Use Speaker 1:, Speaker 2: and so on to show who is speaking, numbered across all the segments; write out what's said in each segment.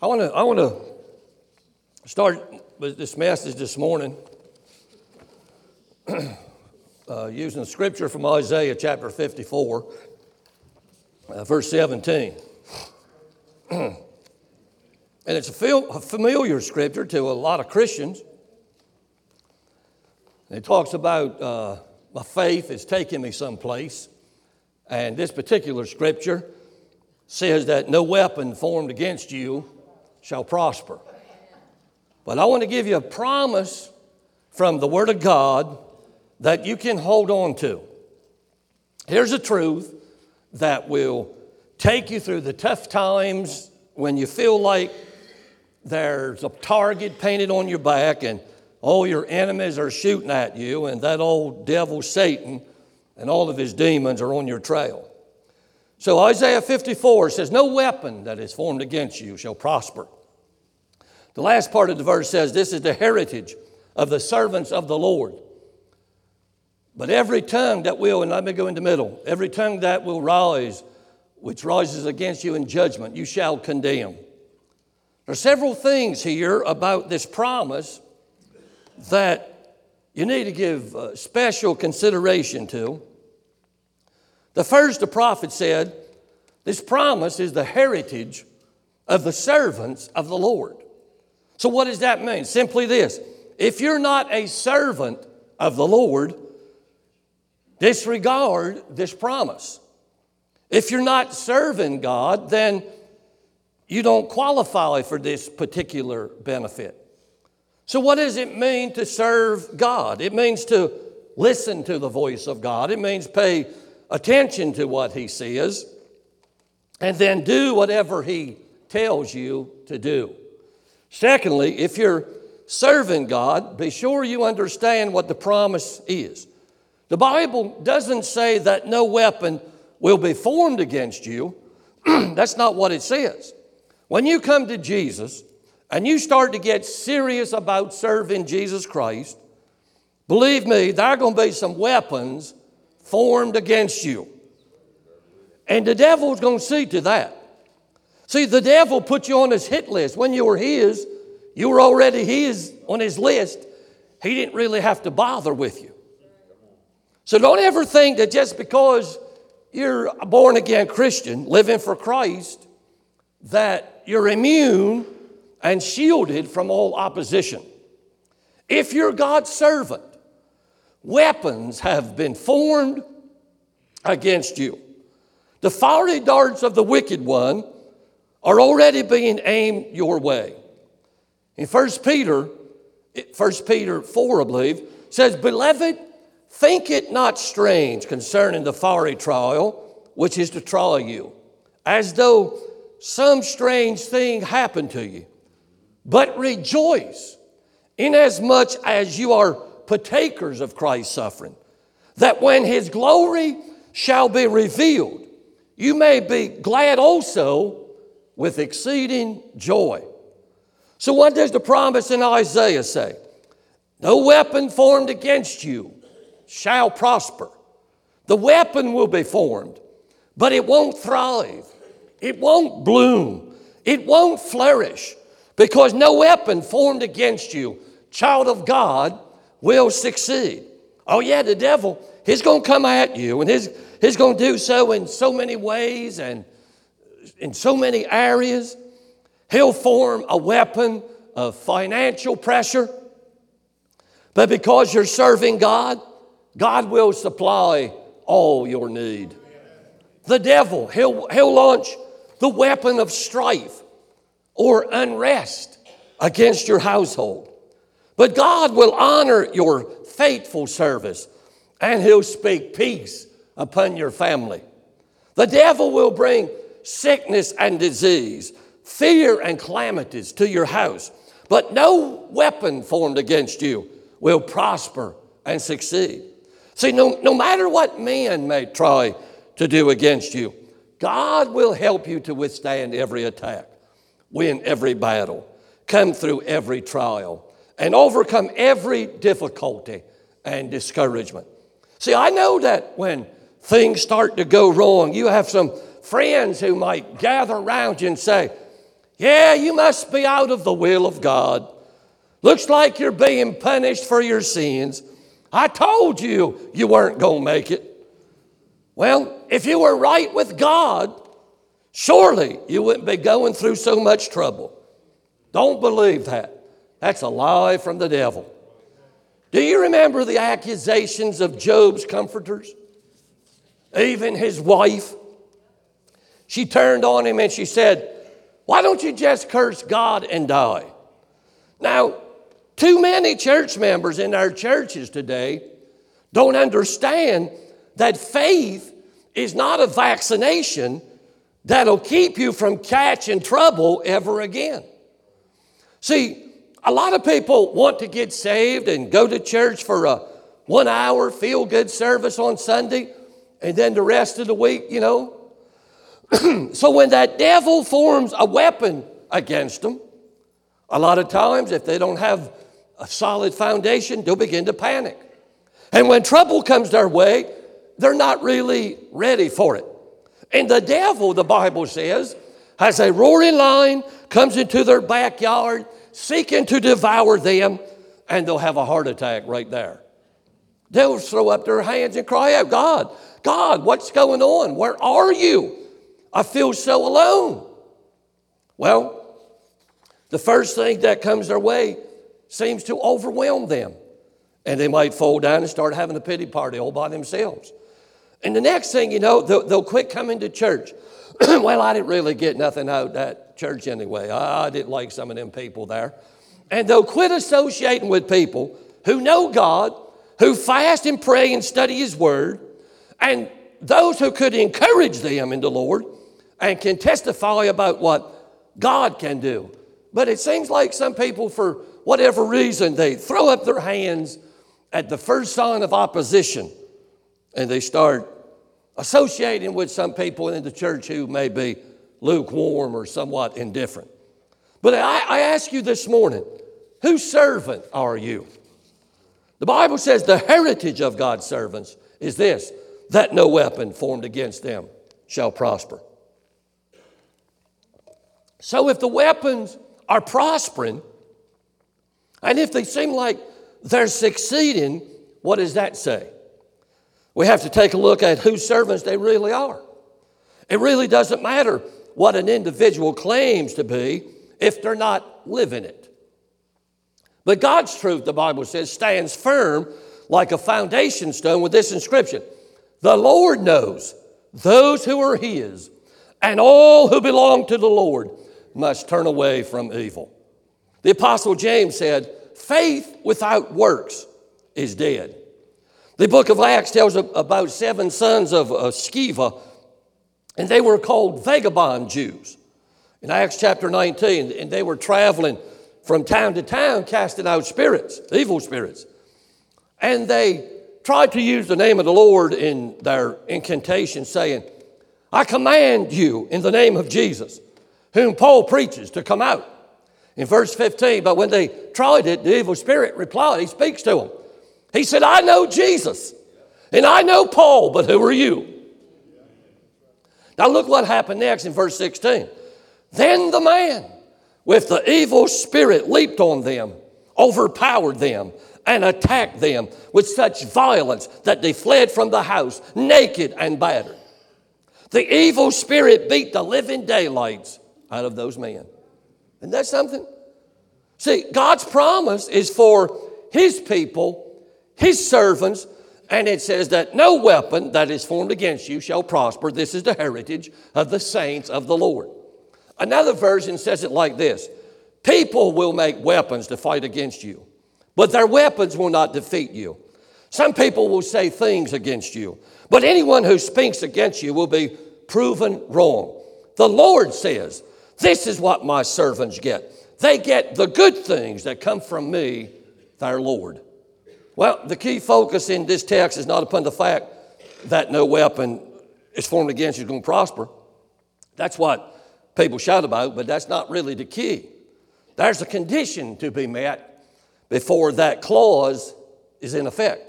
Speaker 1: I want to I want to start with this message this morning uh, using scripture from Isaiah chapter 54, uh, verse 17. and it's a, a familiar scripture to a lot of Christians. It talks about uh, my faith is taking me someplace. And this particular scripture says that no weapon formed against you shall prosper. But I want to give you a promise from the Word of God that you can hold on to. Here's a truth that will take you through the tough times when you feel like there's a target painted on your back and all your enemies are shooting at you, and that old devil Satan and all of his demons are on your trail. So Isaiah 54 says, No weapon that is formed against you shall prosper. The last part of the verse says, This is the heritage of the servants of the Lord. But every tongue that will, and let me go in the middle, every tongue that will rise, which rises against you in judgment, you shall condemn. There are several things here about this promise that you need to give uh, special consideration to. The first, the prophet said, this promise is the heritage of the servants of the Lord. So, what does that mean? Simply this if you're not a servant of the Lord, disregard this promise. If you're not serving God, then you don't qualify for this particular benefit. So, what does it mean to serve God? It means to listen to the voice of God, it means pay attention to what He says, and then do whatever He tells you to do. Secondly, if you're serving God, be sure you understand what the promise is. The Bible doesn't say that no weapon will be formed against you. That's not what it says. When you come to Jesus and you start to get serious about serving Jesus Christ, believe me, there are going to be some weapons formed against you. And the devil's going to see to that. See, the devil put you on his hit list. When you were his, you were already his on his list. He didn't really have to bother with you. So don't ever think that just because you're a born again Christian living for Christ, that you're immune and shielded from all opposition. If you're God's servant, weapons have been formed against you. The fiery darts of the wicked one are already being aimed your way. In 1 Peter, 1 Peter 4, I believe, says, Beloved, think it not strange concerning the fiery trial which is to try you, as though some strange thing happened to you. But rejoice, inasmuch as you are partakers of Christ's suffering, that when his glory shall be revealed, you may be glad also with exceeding joy. So, what does the promise in Isaiah say? No weapon formed against you shall prosper. The weapon will be formed, but it won't thrive. It won't bloom. It won't flourish because no weapon formed against you, child of God, will succeed. Oh, yeah, the devil, he's going to come at you and he's, he's going to do so in so many ways and in so many areas. He'll form a weapon of financial pressure. But because you're serving God, God will supply all your need. The devil, he'll, he'll launch the weapon of strife or unrest against your household. But God will honor your faithful service and he'll speak peace upon your family. The devil will bring sickness and disease, fear and calamities to your house, but no weapon formed against you will prosper and succeed. See, no, no matter what man may try to do against you, God will help you to withstand every attack, win every battle, come through every trial, and overcome every difficulty and discouragement. See, I know that when things start to go wrong, you have some friends who might gather around you and say, Yeah, you must be out of the will of God. Looks like you're being punished for your sins. I told you you weren't going to make it. Well, if you were right with God, surely you wouldn't be going through so much trouble. Don't believe that. That's a lie from the devil. Do you remember the accusations of Job's comforters? Even his wife. She turned on him and she said, Why don't you just curse God and die? Now, too many church members in our churches today don't understand that faith is not a vaccination that'll keep you from catching trouble ever again. See, a lot of people want to get saved and go to church for a one hour feel good service on Sunday and then the rest of the week, you know. so when that devil forms a weapon against them, a lot of times if they don't have a solid foundation, they'll begin to panic. And when trouble comes their way, they're not really ready for it. And the devil, the Bible says, has a roaring lion, comes into their backyard, seeking to devour them, and they'll have a heart attack right there. They'll throw up their hands and cry out, God, God, what's going on? Where are you? I feel so alone. Well, the first thing that comes their way seems to overwhelm them. And they might fall down and start having a pity party all by themselves. And the next thing you know, they'll, they'll quit coming to church. well, I didn't really get nothing out of that church anyway. I, I didn't like some of them people there. And they'll quit associating with people who know God, who fast and pray and study His Word, and those who could encourage them in the Lord and can testify about what God can do. But it seems like some people, for whatever reason, they throw up their hands at the first sign of opposition and they start associating with some people in the church who may be lukewarm or somewhat indifferent. But I, I ask you this morning whose servant are you? The Bible says the heritage of God's servants is this that no weapon formed against them shall prosper. So if the weapons are prospering, and if they seem like they're succeeding, what does that say? We have to take a look at whose servants they really are. It really doesn't matter what an individual claims to be if they're not living it. But God's truth, the Bible says, stands firm like a foundation stone with this inscription The Lord knows those who are His, and all who belong to the Lord must turn away from evil. The Apostle James said, Faith without works is dead. The book of Acts tells about seven sons of uh, Sceva, and they were called vagabond Jews. In Acts chapter 19, and they were traveling from town to town casting out spirits, evil spirits. And they tried to use the name of the Lord in their incantation, saying, I command you in the name of Jesus whom Paul preaches, to come out. In verse 15, but when they tried it, the evil spirit replied, he speaks to them. He said, I know Jesus and I know Paul, but who are you? Now look what happened next in verse 16. Then the man with the evil spirit leaped on them, overpowered them, and attacked them with such violence that they fled from the house naked and battered. The evil spirit beat the living daylights out of those men. Isn't that something? See, God's promise is for His people, His servants, and it says that no weapon that is formed against you shall prosper. This is the heritage of the saints of the Lord. Another version says it like this People will make weapons to fight against you, but their weapons will not defeat you. Some people will say things against you, but anyone who speaks against you will be proven wrong. The Lord says, this is what my servants get. They get the good things that come from me, their Lord. Well, the key focus in this text is not upon the fact that no weapon is formed against you is going to prosper. That's what people shout about, but that's not really the key. There's a condition to be met before that clause is in effect.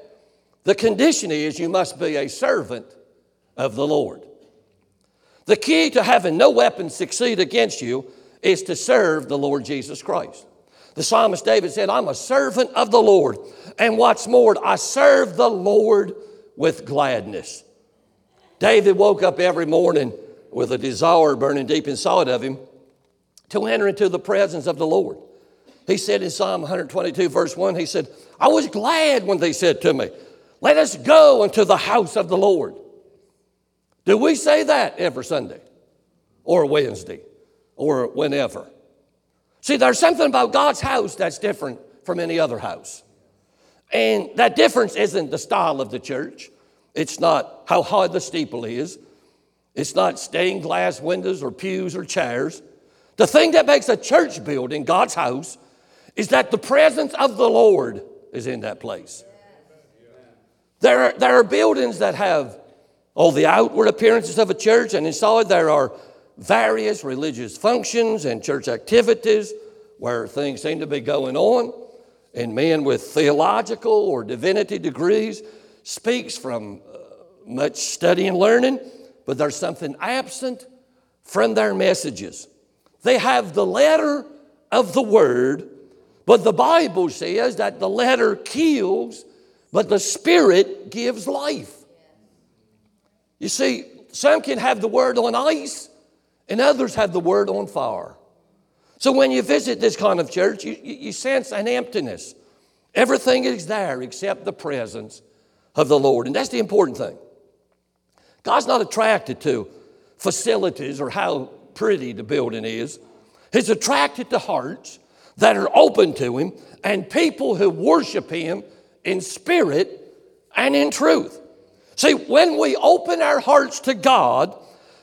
Speaker 1: The condition is you must be a servant of the Lord. The key to having no weapon succeed against you is to serve the Lord Jesus Christ. The psalmist David said, I'm a servant of the Lord. And what's more, I serve the Lord with gladness. David woke up every morning with a desire burning deep inside of him to enter into the presence of the Lord. He said in Psalm 122, verse 1, he said, I was glad when they said to me, Let us go into the house of the Lord. Do we say that every Sunday or Wednesday or whenever? See, there's something about God's house that's different from any other house. And that difference isn't the style of the church. It's not how high the steeple is. It's not stained glass windows or pews or chairs. The thing that makes a church building God's house is that the presence of the Lord is in that place. There are, there are buildings that have all the outward appearances of a church, and inside there are various religious functions and church activities where things seem to be going on. And men with theological or divinity degrees speaks from uh, much study and learning, but there's something absent from their messages. They have the letter of the word, but the Bible says that the letter kills, but the spirit gives life. You see, some can have the word on ice, and others have the word on fire. So when you visit this kind of church, you, you, sense an emptiness. Everything is there except the presence of the Lord. And that's the important thing. God's not attracted to facilities or how pretty the building is. He's attracted to hearts that are open to Him and people who worship Him in spirit and in truth. See, when we open our hearts to God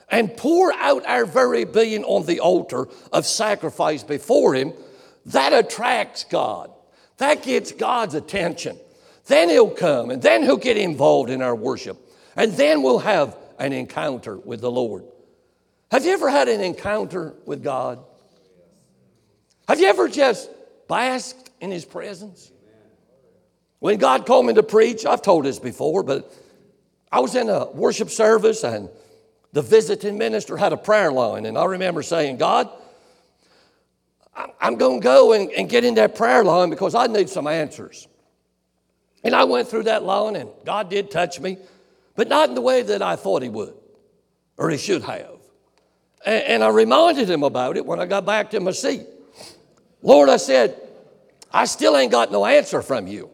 Speaker 1: and pour out our very being on the altar of sacrifice before Him, that attracts God. That gets God's attention. Then He'll come and then He'll get involved in our worship. And then we'll have an encounter with the Lord. Have you ever had an encounter with God? Have you ever just basked in His presence? When God called me to preach, I've told this before, but I was in a worship service and the visiting minister had a prayer line. And I remember saying, God, I'm going to go and, and get in that prayer line because I need some answers. And I went through that line and God did touch me, but not in the way that I thought He would or He should have. And, and I reminded Him about it when I got back to my seat. Lord, I said, I still ain't got no answer from you.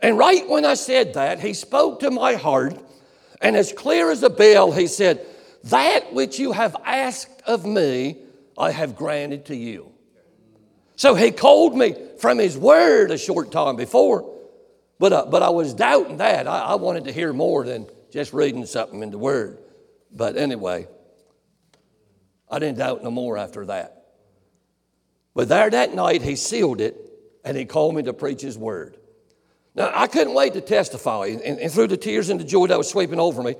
Speaker 1: And right when I said that, he spoke to my heart, and as clear as a bell, he said, That which you have asked of me, I have granted to you. So he called me from his word a short time before, but, uh, but I was doubting that. I, I wanted to hear more than just reading something in the word. But anyway, I didn't doubt no more after that. But there that night, he sealed it and he called me to preach his word. Now, I couldn't wait to testify. And, and, through the tears and the joy that was sweeping over me,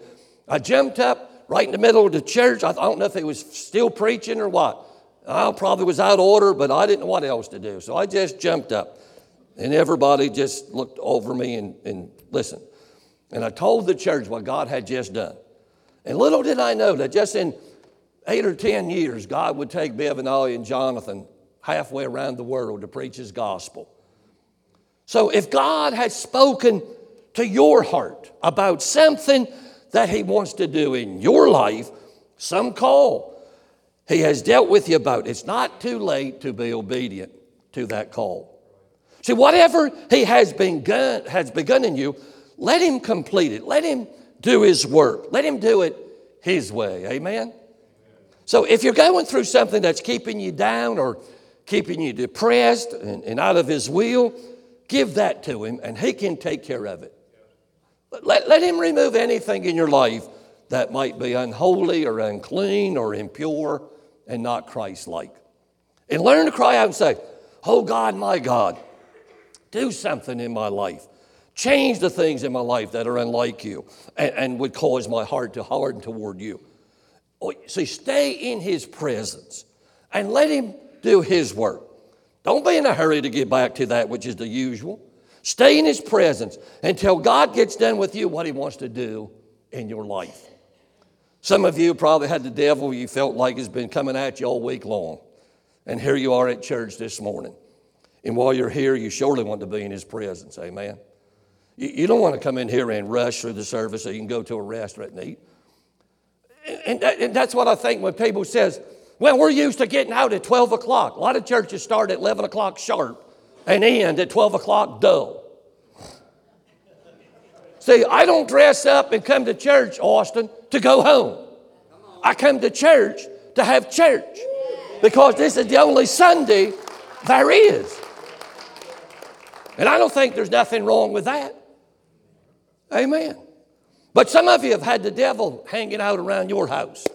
Speaker 1: I jumped up right in the middle of the church. I, I don't know if he was still preaching or what. I probably was out of order, but I didn't know what else to do. So I just jumped up. And everybody just looked over me and, and listened. And I told the church what God had just done. And little did I know that just in eight or 10 years, God would take Bev and I and Jonathan halfway around the world to preach his gospel. So if God has spoken to your heart about something that He wants to do in your life, some call He has dealt with you about, it's not too late to be obedient to that call. See, whatever He has begun, has begun in you, let Him complete it. Let Him do His work. Let Him do it His way. Amen? So if you're going through something that's keeping you down or keeping you depressed and, and out of His will, Give that to Him, and He can take care of it. Let, let Him remove anything in your life that might be unholy or unclean or impure and not Christ like. And learn to cry out and say, Oh God, my God, do something in my life. Change the things in my life that are unlike you and, and would cause my heart to harden toward you. Oh, see, stay in His presence and let Him do His work. Don't be in a hurry to get back to that which is the usual. Stay in His presence until God gets done with you what He wants to do in your life. Some of you probably had the devil you felt like has been coming at you all week long. And here you are at church this morning. And while you're here, you surely want to be in His presence. Amen. You, don't want to come in here and rush through the service so you can go to a restaurant and eat. And that's what I think when people says, well, we're used to getting out at 12 o'clock. A lot of churches start at 11 o'clock sharp and end at 12 o'clock dull. See, I don't dress up and come to church, Austin, to go home. I come to church to have church because this is the only Sunday there is. And I don't think there's nothing wrong with that. Amen. But some of you have had the devil hanging out around your house.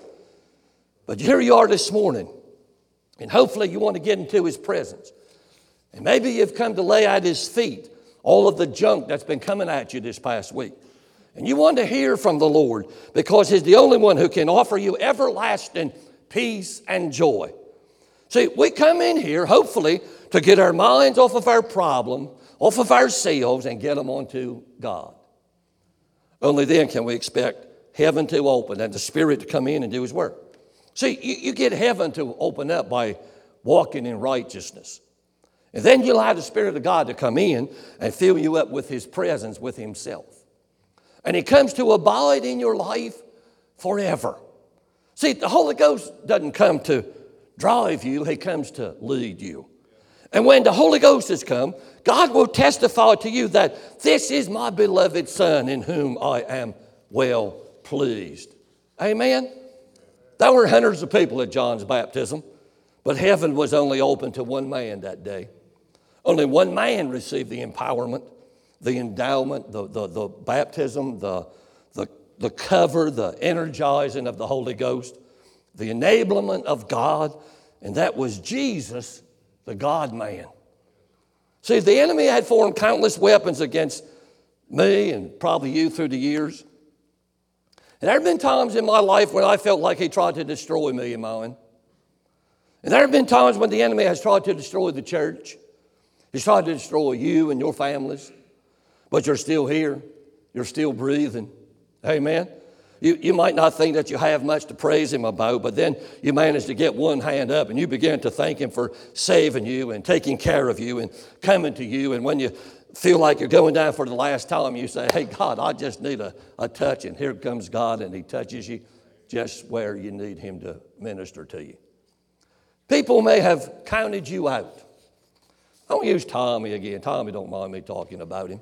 Speaker 1: But here you are this morning, and hopefully you want to get into his presence. And maybe you've come to lay at his feet all of the junk that's been coming at you this past week. And you want to hear from the Lord because he's the only one who can offer you everlasting peace and joy. See, we come in here hopefully to get our minds off of our problem, off of ourselves, and get them onto God. Only then can we expect heaven to open and the Spirit to come in and do His work. See, you, you get heaven to open up by walking in righteousness. And then you allow the Spirit of God to come in and fill you up with His presence, with Himself. And He comes to abide in your life forever. See, the Holy Ghost doesn't come to drive you, He comes to lead you. And when the Holy Ghost has come, God will testify to you that this is my beloved Son in whom I am well pleased. Amen? There were hundreds of people at John's baptism, but heaven was only open to one man that day. Only one man received the empowerment, the endowment, the, the, the baptism, the, the, the cover, the energizing of the Holy Ghost, the enablement of God, and that was Jesus, the God man. See, the enemy had formed countless weapons against me and probably you through the years. And there have been times in my life when I felt like he tried to destroy me and mine. And there have been times when the enemy has tried to destroy the church. He's tried to destroy you and your families. But you're still here. You're still breathing. Amen. You, you might not think that you have much to praise him about, but then you manage to get one hand up and you begin to thank him for saving you and taking care of you and coming to you. And when you feel like you're going down for the last time, you say, Hey, God, I just need a, a touch. And here comes God, and he touches you just where you need him to minister to you. People may have counted you out. Don't use Tommy again. Tommy don't mind me talking about him.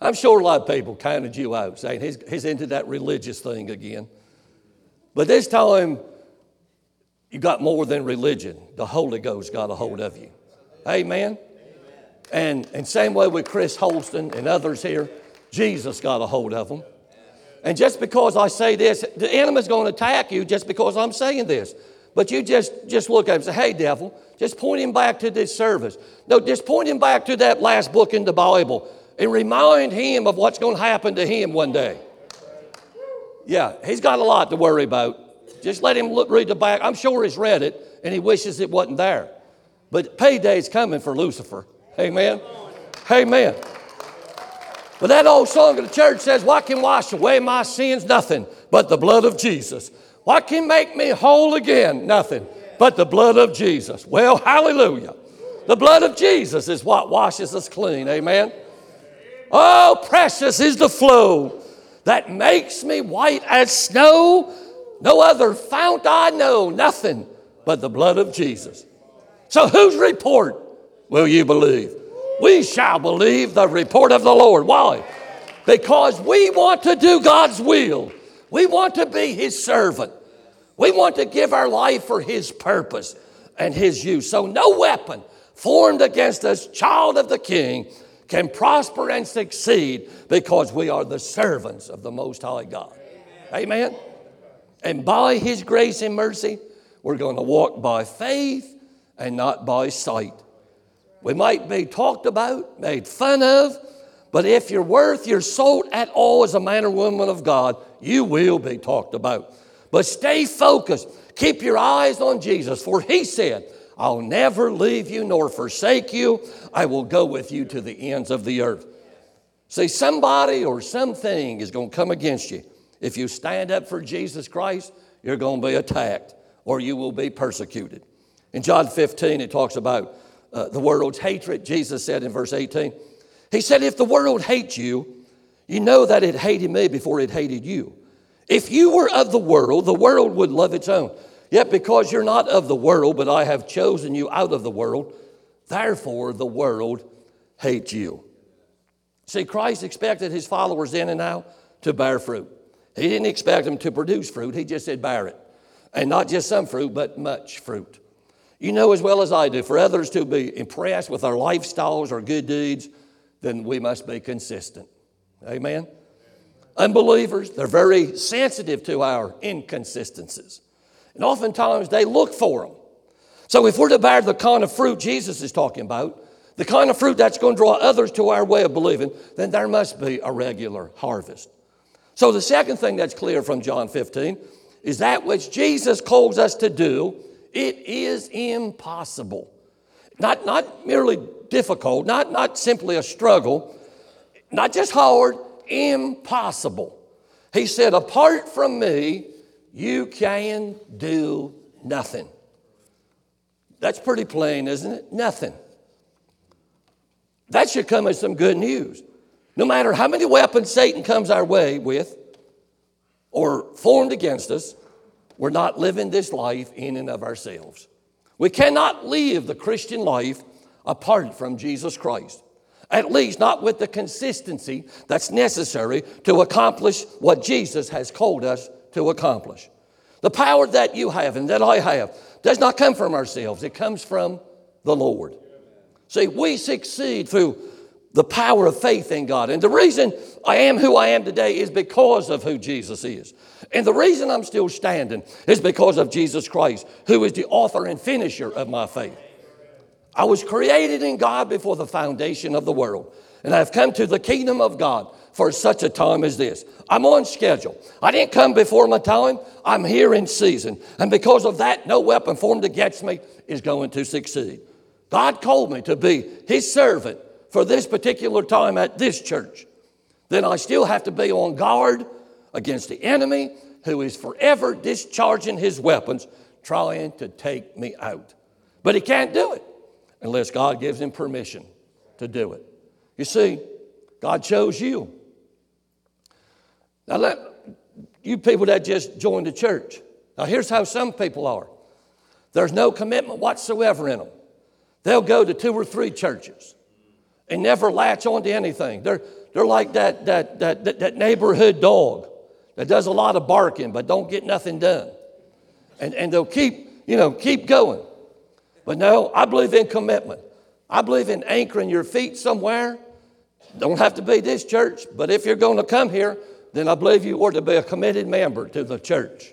Speaker 1: I'm sure a lot of people counted you out, saying he's, he's into that religious thing again. But this time, you got more than religion. The Holy Ghost got a hold of you. Amen. And, and same way with Chris Holston and others here, Jesus got a hold of them. And just because I say this, the enemy's going to attack you just because I'm saying this. But you just, just look at him and say, hey, devil, just point him back to this service. No, just point him back to that last book in the Bible and remind him of what's going to happen to him one day. Yeah, he's got a lot to worry about. Just let him look, read the back. I'm sure he's read it and he wishes it wasn't there. But payday's coming for Lucifer. Amen. Amen. But that old song of the church says, What can wash away my sins? Nothing but the blood of Jesus. What can make me whole again? Nothing but the blood of Jesus. Well, hallelujah. The blood of Jesus is what washes us clean. Amen. Oh, precious is the flow that makes me white as snow. No other fount I know, nothing but the blood of Jesus. So, whose report will you believe? We shall believe the report of the Lord. Why? Because we want to do God's will. We want to be His servant. We want to give our life for His purpose and His use. So, no weapon formed against us, child of the King, can prosper and succeed because we are the servants of the Most High God. Amen. Amen. And by His grace and mercy, we're going to walk by faith and not by sight. We might be talked about, made fun of, but if you're worth your salt at all as a man or woman of God, you will be talked about. But stay focused. Keep your eyes on Jesus, for He said, I'll never leave you nor forsake you. I will go with you to the ends of the earth. See, somebody or something is going to come against you. If you stand up for Jesus Christ, you're going to be attacked or you will be persecuted. In John 15, it talks about uh, the world's hatred. Jesus said in verse 18, He said, If the world hates you, you know that it hated me before it hated you. If you were of the world, the world would love its own. Yet because you're not of the world, but I have chosen you out of the world, therefore the world hates you. See, Christ expected his followers in and out to bear fruit. He didn't expect them to produce fruit, he just said, bear it. And not just some fruit, but much fruit. You know as well as I do, for others to be impressed with our lifestyles or good deeds, then we must be consistent. Amen? Unbelievers, they're very sensitive to our inconsistencies. And oftentimes they look for them. So if we're to bear the kind of fruit Jesus is talking about, the kind of fruit that's going to draw others to our way of believing, then there must be a regular harvest. So the second thing that's clear from John 15 is that which Jesus calls us to do, it is impossible. Not, not merely difficult, not, not simply a struggle, not just hard, impossible. He said, Apart from me, you can do nothing. That's pretty plain, isn't it? Nothing. That should come as some good news. No matter how many weapons Satan comes our way with or formed against us, we're not living this life in and of ourselves. We cannot live the Christian life apart from Jesus Christ. At least not with the consistency that's necessary to accomplish what Jesus has called us to accomplish. The power that you have and that I have does not come from ourselves, it comes from the Lord. See, we succeed through the power of faith in God. And the reason I am who I am today is because of who Jesus is. And the reason I'm still standing is because of Jesus Christ, who is the author and finisher of my faith. I was created in God before the foundation of the world, and I've come to the kingdom of God for such a time as this. I'm on schedule. I didn't come before my time, I'm here in season. And because of that, no weapon formed against me is going to succeed. God called me to be His servant for this particular time at this church. Then I still have to be on guard against the enemy who is forever discharging his weapons, trying to take me out. But he can't do it unless God gives him permission to do it. You see, God chose you. Now, let you people that just joined the church. Now, here's how some people are there's no commitment whatsoever in them. They'll go to two or three churches and never latch onto anything. They're, they're like that, that, that, that, that neighborhood dog that does a lot of barking but don't get nothing done. And, and they'll keep, you know, keep going. But no, I believe in commitment. I believe in anchoring your feet somewhere. Don't have to be this church, but if you're going to come here, then I believe you ought to be a committed member to the church.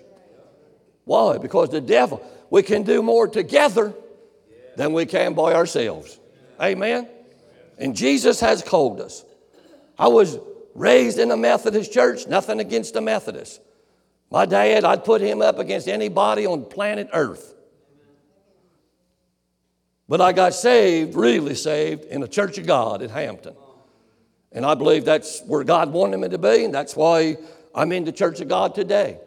Speaker 1: Why? Because the devil, we can do more together than we can by ourselves. Amen? And Jesus has called us. I was raised in a Methodist church, nothing against the Methodists. My dad, I'd put him up against anybody on planet Earth. But I got saved, really saved, in a church of God at Hampton. And I believe that's where God wanted me to be, and that's why I'm in the church of God today.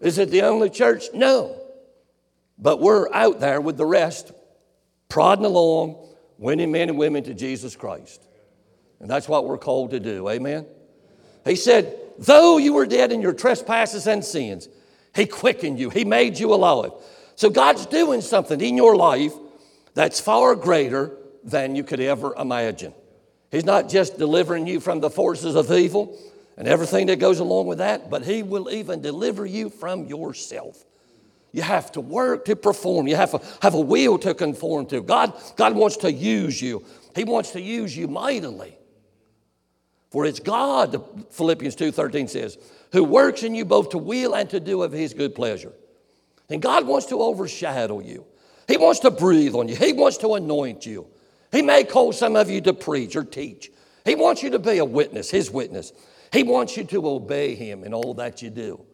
Speaker 1: Is it the only church? No. But we're out there with the rest prodding along, winning men and women to Jesus Christ. And that's what we're called to do. Amen? He said, Though you were dead in your trespasses and sins, He quickened you, He made you alive. So God's doing something in your life that's far greater than you could ever imagine. He's not just delivering you from the forces of evil and everything that goes along with that, but He will even deliver you from yourself. You have to work to perform. You have to have a will to conform to. God, God wants to use you. He wants to use you mightily. For it's God, Philippians 2.13 says, who works in you both to will and to do of his good pleasure. And God wants to overshadow you. He wants to breathe on you. He wants to anoint you. He may call some of you to preach or teach. He wants you to be a witness, his witness. He wants you to obey him in all that you do.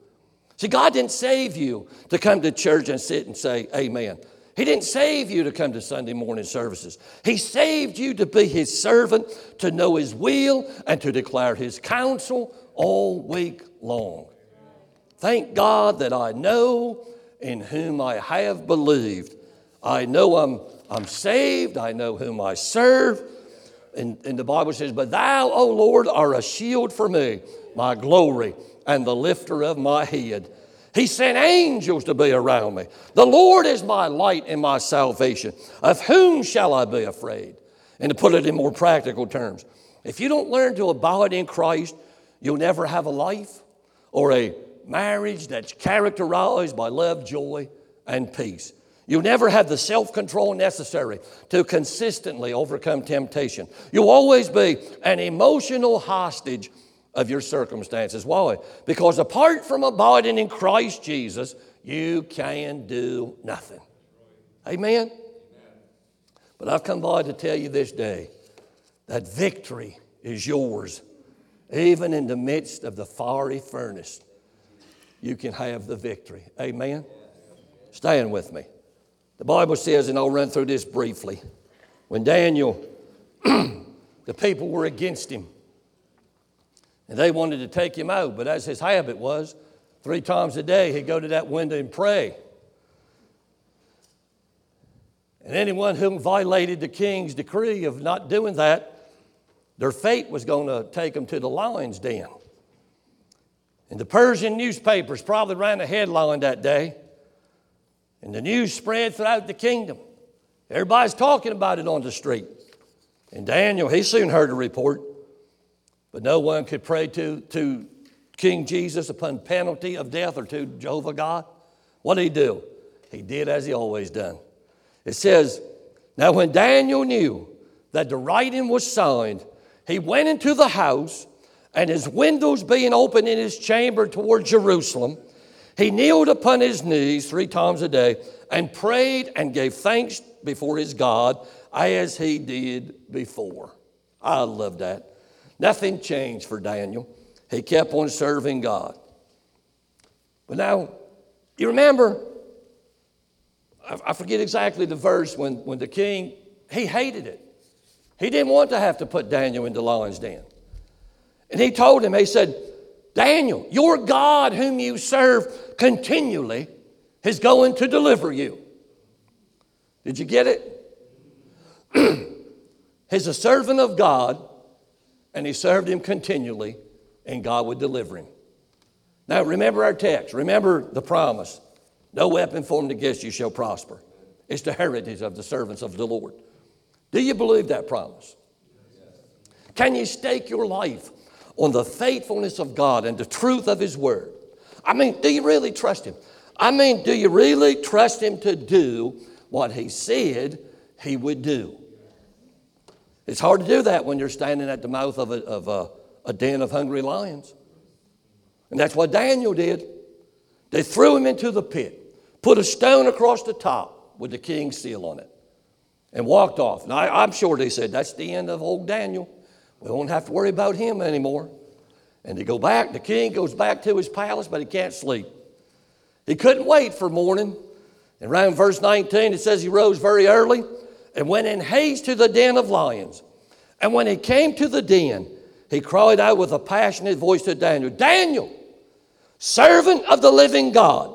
Speaker 1: See, God didn't save you to come to church and sit and say, Amen. He didn't save you to come to Sunday morning services. He saved you to be His servant, to know His will, and to declare His counsel all week long. Thank God that I know in whom I have believed. I know I'm, I'm saved, I know whom I serve. And, and the Bible says, But thou, O Lord, are a shield for me, my glory, and the lifter of my head. He sent angels to be around me. The Lord is my light and my salvation. Of whom shall I be afraid? And to put it in more practical terms, if you don't learn to abide in Christ, you'll never have a life or a marriage that's characterized by love, joy, and peace. You'll never have the self control necessary to consistently overcome temptation. You'll always be an emotional hostage of your circumstances. Why? Because apart from abiding in Christ Jesus, you can do nothing. Amen? But I've come by to tell you this day that victory is yours. Even in the midst of the fiery furnace, you can have the victory. Amen? Stand with me. The Bible says, and I'll run through this briefly, when Daniel, the people were against him, and they wanted to take him out, but as his habit was, three times a day he'd go to that window and pray. And anyone who violated the king's decree of not doing that, their fate was going to take them to the lion's den. And the Persian newspapers probably ran a headline that day, and the news spread throughout the kingdom. Everybody's talking about it on the street. And Daniel, he soon heard a report. But no one could pray to, to King Jesus upon penalty of death or to Jehovah God. What did he do? He did as he always done. It says, Now when Daniel knew that the writing was signed, he went into the house, and his windows being open in his chamber toward Jerusalem, he kneeled upon his knees three times a day and prayed and gave thanks before his God as he did before. I love that. Nothing changed for Daniel. He kept on serving God. But now, you remember, I forget exactly the verse when, when the king, he hated it. He didn't want to have to put Daniel in the lion's den. And he told him, he said, Daniel, your God whom you serve continually is going to deliver you. Did you get it? He's a servant of God and he served him continually, and God would deliver him. Now, remember our text. Remember the promise no weapon formed against you shall prosper. It's the heritage of the servants of the Lord. Do you believe that promise? Can you stake your life on the faithfulness of God and the truth of His Word? I mean, do you really trust Him? I mean, do you really trust Him to do what He said He would do? It's hard to do that when you're standing at the mouth of a, of a, a den of hungry lions. And that's what Daniel did. They threw him into the pit, put a stone across the top with the king's seal on it, and walked off. Now, I, am sure they said, That's the end of old Daniel. We won't have to worry about him anymore. And they go back, the king goes back to his palace, but he can't sleep. He couldn't wait for morning. And around verse 19, it says he rose very early and went in haste to the den of lions. And when he came to the den, he cried out with a passionate voice to Daniel Daniel, servant of the living God,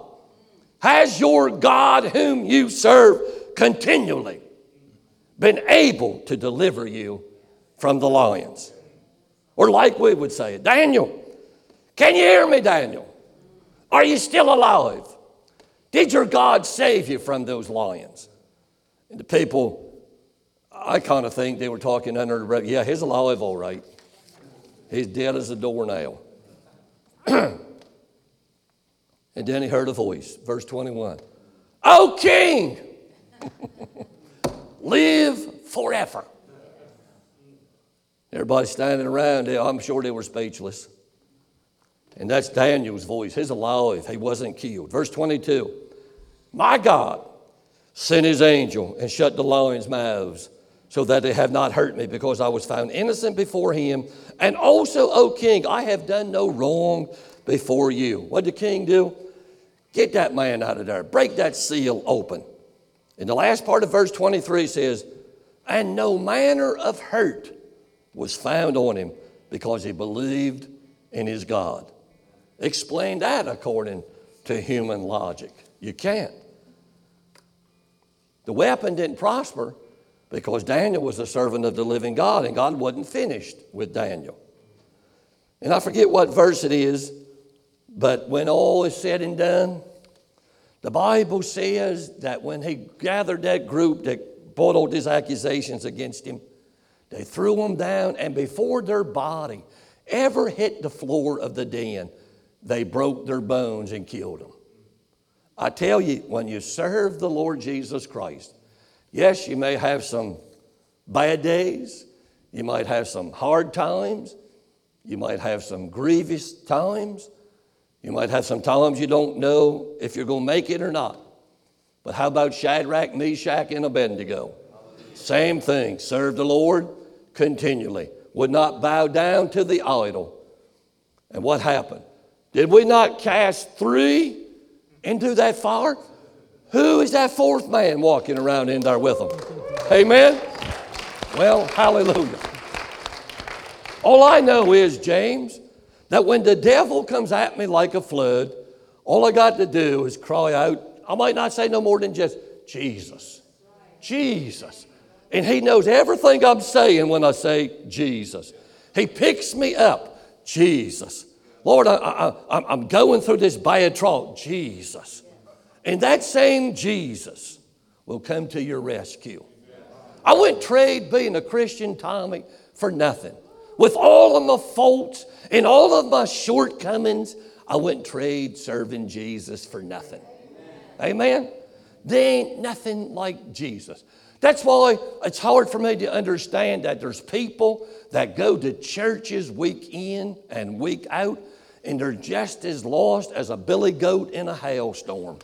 Speaker 1: has your God, whom you serve continually, been able to deliver you from the lions? Or, like we would say, Daniel, can you hear me, Daniel? Are you still alive? Did your God save you from those lions? And the people I kind of think they were talking under the breath. Yeah, he's alive, all right. He's dead as a doornail. and then he heard a voice, verse 21. O King, live forever. Everybody standing around, I'm sure they were speechless. And that's Daniel's voice. He's alive. He wasn't killed. Verse 22 My God sent his angel and shut the lions' mouths so that they have not hurt me, because I was found innocent before him. And also, O king, I have done no wrong before you. What did the king do? Get that man out of there, break that seal open. And the last part of verse 23 says, And no manner of hurt was found on him because he believed in his God. Explain that according to human logic. You can't. The weapon didn't prosper because Daniel was a servant of the living God and God wasn't finished with Daniel. And I forget what verse it is, but when all is said and done, the Bible says that when he gathered that group that brought all these accusations against him, they threw him down, and before their body ever hit the floor of the den, they broke their bones and killed him. I tell you, when you serve the Lord Jesus Christ, yes, you may have some bad days, you might have some hard times, you might have some grievous times, you might have some times you don't know if you're going to make it or not. But how about Shadrach, Meshach, and Abednego? Same thing. Serve the Lord continually. Would not bow down to the idol. And what happened? Did we not cast three into that fire? Who is that fourth man walking around in there with them? Amen? Well, hallelujah. All I know is, James, that when the devil comes at me like a flood, all I got to do is cry out. I might not say no more than just Jesus. Jesus. And he knows everything I'm saying when I say Jesus. He picks me up. Jesus. Lord, I, am going through this bad trial. Jesus. And that same Jesus will come to your rescue. I wouldn't trade being a Christian, Tommy, for nothing. With all of my faults and all of my shortcomings, I wouldn't trade serving Jesus for nothing. Amen? There ain't nothing like Jesus. That's why it's hard for me to understand that there's people that go to churches week in and week out, and they're just as lost as a billy goat in a hailstorm.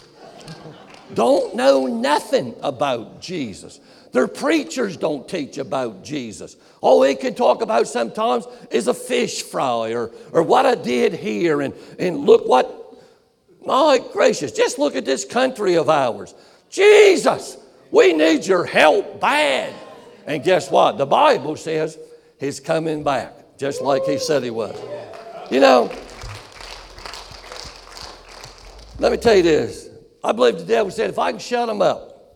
Speaker 1: Don't know nothing about Jesus. Their preachers don't teach about Jesus. All they can talk about sometimes is a fish fry or, or what I did here and, and look what, my gracious, just look at this country of ours. Jesus, we need your help bad. And guess what? The Bible says he's coming back, just like he said he was. You know, let me tell you this. I believe the devil said, if I can shut them up,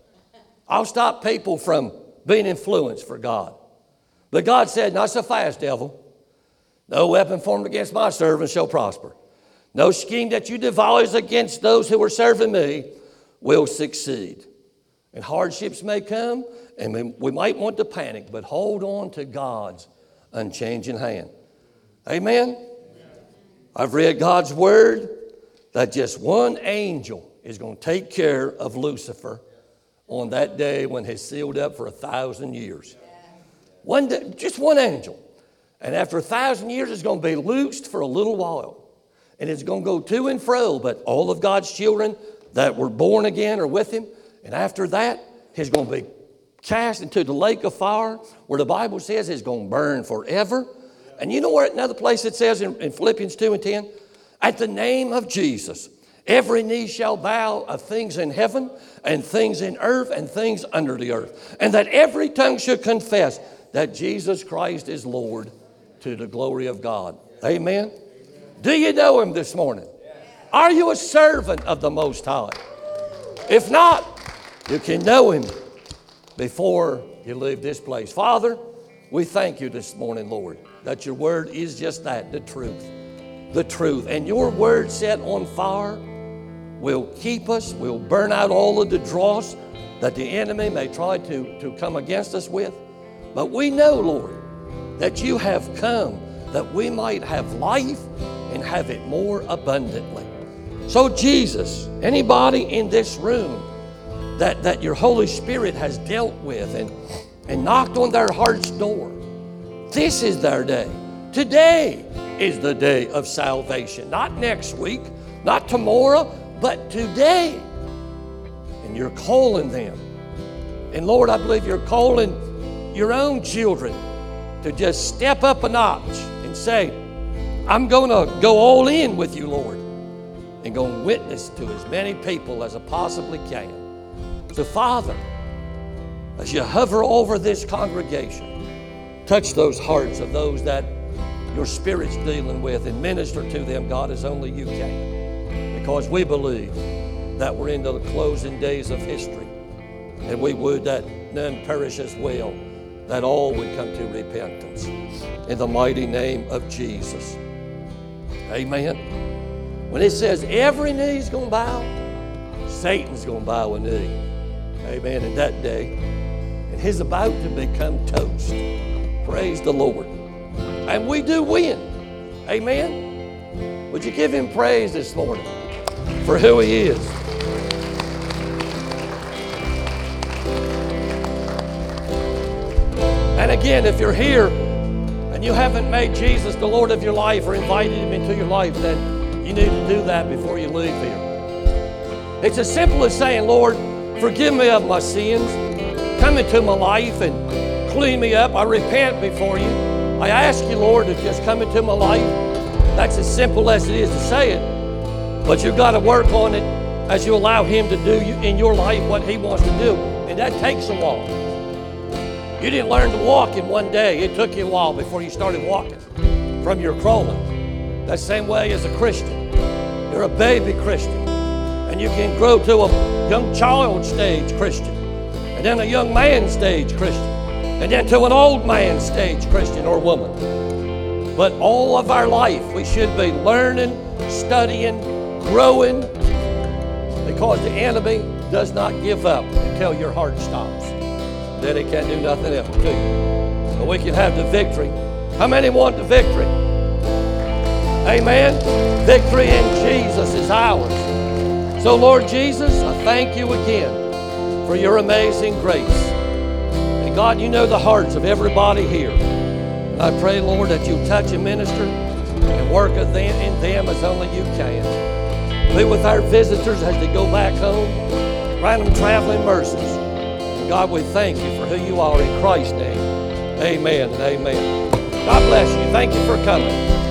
Speaker 1: I'll stop people from being influenced for God. But God said, Not so fast, devil. No weapon formed against my servants shall prosper. No scheme that you devise against those who are serving me will succeed. And hardships may come, and we might want to panic, but hold on to God's unchanging hand. Amen? I've read God's word that just one angel is going to take care of Lucifer on that day when he's sealed up for a thousand years. One day, just one angel. And after a thousand years, it's going to be loosed for a little while. And it's going to go to and fro, but all of God's children that were born again are with him. And after that, he's going to be cast into the lake of fire where the Bible says it's going to burn forever. And you know where another place it says in, in Philippians 2 and 10? At the name of Jesus, Every knee shall bow of things in heaven and things in earth and things under the earth. And that every tongue should confess that Jesus Christ is Lord to the glory of God. Amen. Do you know him this morning? Are you a servant of the Most High? If not, you can know him before you leave this place. Father, we thank you this morning, Lord, that your word is just that the truth. The truth. And your word set on fire will keep us, will burn out all of the dross that the enemy may try to, to come against us with. But we know, Lord, that you have come that we might have life and have it more abundantly. So, Jesus, anybody in this room that, that your Holy Spirit has dealt with and, and knocked on their heart's door, this is their day. Today is the day of salvation, not next week, not tomorrow, but today. And you're calling them. And Lord, I believe you're calling your own children to just step up a notch and say, I'm going to go all in with you, Lord, and go and witness to as many people as I possibly can. So, Father, as you hover over this congregation, touch those hearts of those that your Spirit's dealing with and minister to them, God, as only you can because we believe that we're into the closing days of history. And we would that none perish as well, that all would come to repentance. In the mighty name of Jesus. Amen. When it says every knee's going to bow, Satan's going to bow a knee. Amen. In that day. And he's about to become toast. Praise the Lord. And we do win. Amen. Would you give him praise this morning for who he is? And again, if you're here and you haven't made Jesus the Lord of your life or invited him into your life, then you need to do that before you leave here. It's as simple as saying, Lord, forgive me of my sins. Come into my life and clean me up. I repent before you. I ask you, Lord, to just come into my life. That's as simple as it is to say it. But you've got to work on it as you allow Him to do in your life what He wants to do. And that takes a while. You didn't learn to walk in one day. It took you a while before you started walking from your crawling. That same way as a Christian. You're a baby Christian. And you can grow to a young child stage Christian. And then a young man stage Christian. And then to an old man stage Christian or woman. But all of our life we should be learning, studying, growing. Because the enemy does not give up until your heart stops then he can't do nothing else to you. But we can have the victory. How many want the victory? Amen. Victory in Jesus is ours. So, Lord Jesus, I thank you again for your amazing grace. And God, you know the hearts of everybody here. I pray, Lord, that you touch and minister and work in them as only you can. Be with our visitors as they go back home. Grant them traveling mercies. God, we thank you for who you are in Christ's name. Amen and amen. God bless you. Thank you for coming.